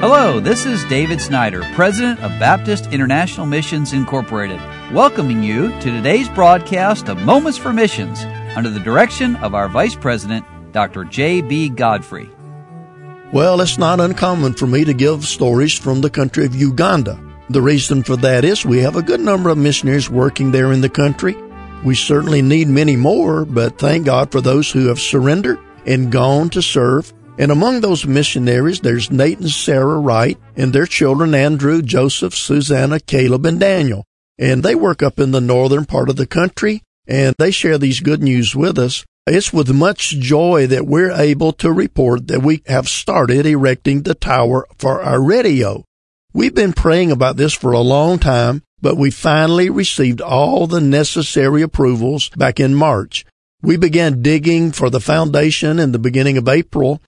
Hello, this is David Snyder, President of Baptist International Missions Incorporated, welcoming you to today's broadcast of Moments for Missions under the direction of our Vice President, Dr. J.B. Godfrey. Well, it's not uncommon for me to give stories from the country of Uganda. The reason for that is we have a good number of missionaries working there in the country. We certainly need many more, but thank God for those who have surrendered and gone to serve and among those missionaries, there's Nate and Sarah Wright and their children, Andrew, Joseph, Susanna, Caleb, and Daniel. And they work up in the northern part of the country and they share these good news with us. It's with much joy that we're able to report that we have started erecting the tower for our radio. We've been praying about this for a long time, but we finally received all the necessary approvals back in March. We began digging for the foundation in the beginning of April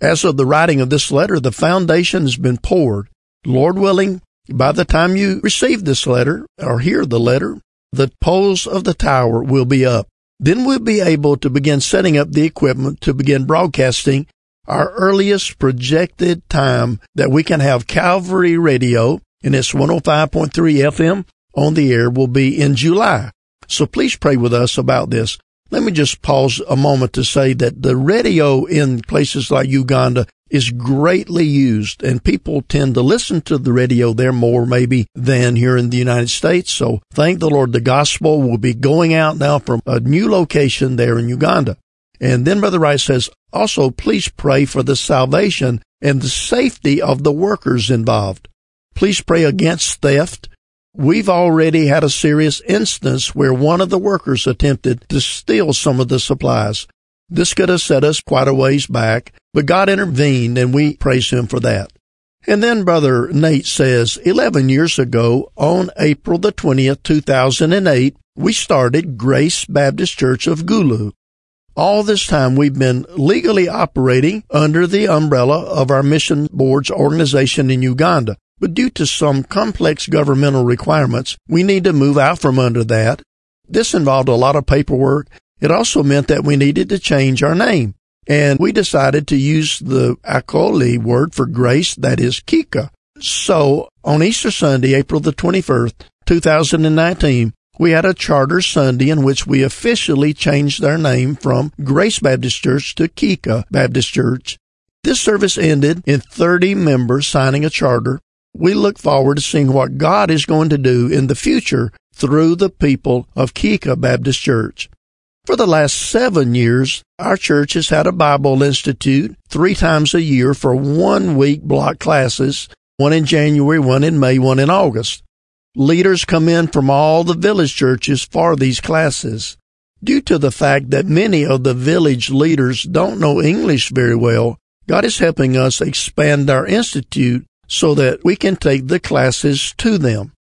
as of the writing of this letter, the foundation has been poured. Lord willing, by the time you receive this letter or hear the letter, the poles of the tower will be up. Then we'll be able to begin setting up the equipment to begin broadcasting. Our earliest projected time that we can have Calvary Radio in its 105.3 FM on the air will be in July. So please pray with us about this. Let me just pause a moment to say that the radio in places like Uganda is greatly used and people tend to listen to the radio there more maybe than here in the United States. So thank the Lord the gospel will be going out now from a new location there in Uganda. And then Brother Wright says, also please pray for the salvation and the safety of the workers involved. Please pray against theft We've already had a serious instance where one of the workers attempted to steal some of the supplies. This could have set us quite a ways back, but God intervened and we praise Him for that. And then Brother Nate says, 11 years ago, on April the 20th, 2008, we started Grace Baptist Church of Gulu. All this time we've been legally operating under the umbrella of our mission board's organization in Uganda. But due to some complex governmental requirements, we need to move out from under that. This involved a lot of paperwork. It also meant that we needed to change our name. And we decided to use the Akoli word for grace, that is Kika. So on Easter Sunday, April the 21st, 2019, we had a charter Sunday in which we officially changed our name from Grace Baptist Church to Kika Baptist Church. This service ended in 30 members signing a charter we look forward to seeing what God is going to do in the future through the people of Kika Baptist Church. For the last seven years, our church has had a Bible Institute three times a year for one week block classes, one in January, one in May, one in August. Leaders come in from all the village churches for these classes. Due to the fact that many of the village leaders don't know English very well, God is helping us expand our institute so that we can take the classes to them.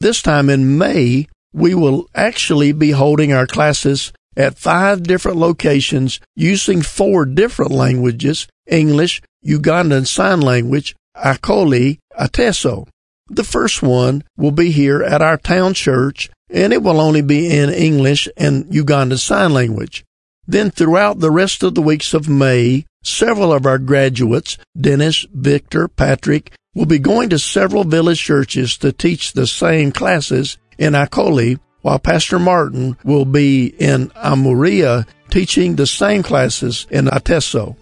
This time in May, we will actually be holding our classes at five different locations using four different languages English, Ugandan Sign Language, Akoli, Ateso. The first one will be here at our town church, and it will only be in English and Ugandan Sign Language. Then throughout the rest of the weeks of May, several of our graduates, Dennis, Victor, Patrick, will be going to several village churches to teach the same classes in Akoli, while Pastor Martin will be in Amuria teaching the same classes in Ateso.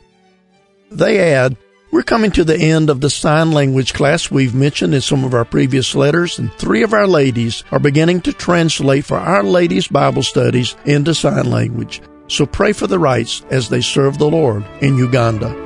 They add, we're coming to the end of the sign language class we've mentioned in some of our previous letters, and three of our ladies are beginning to translate for our ladies' Bible studies into sign language. So pray for the Wrights as they serve the Lord in Uganda.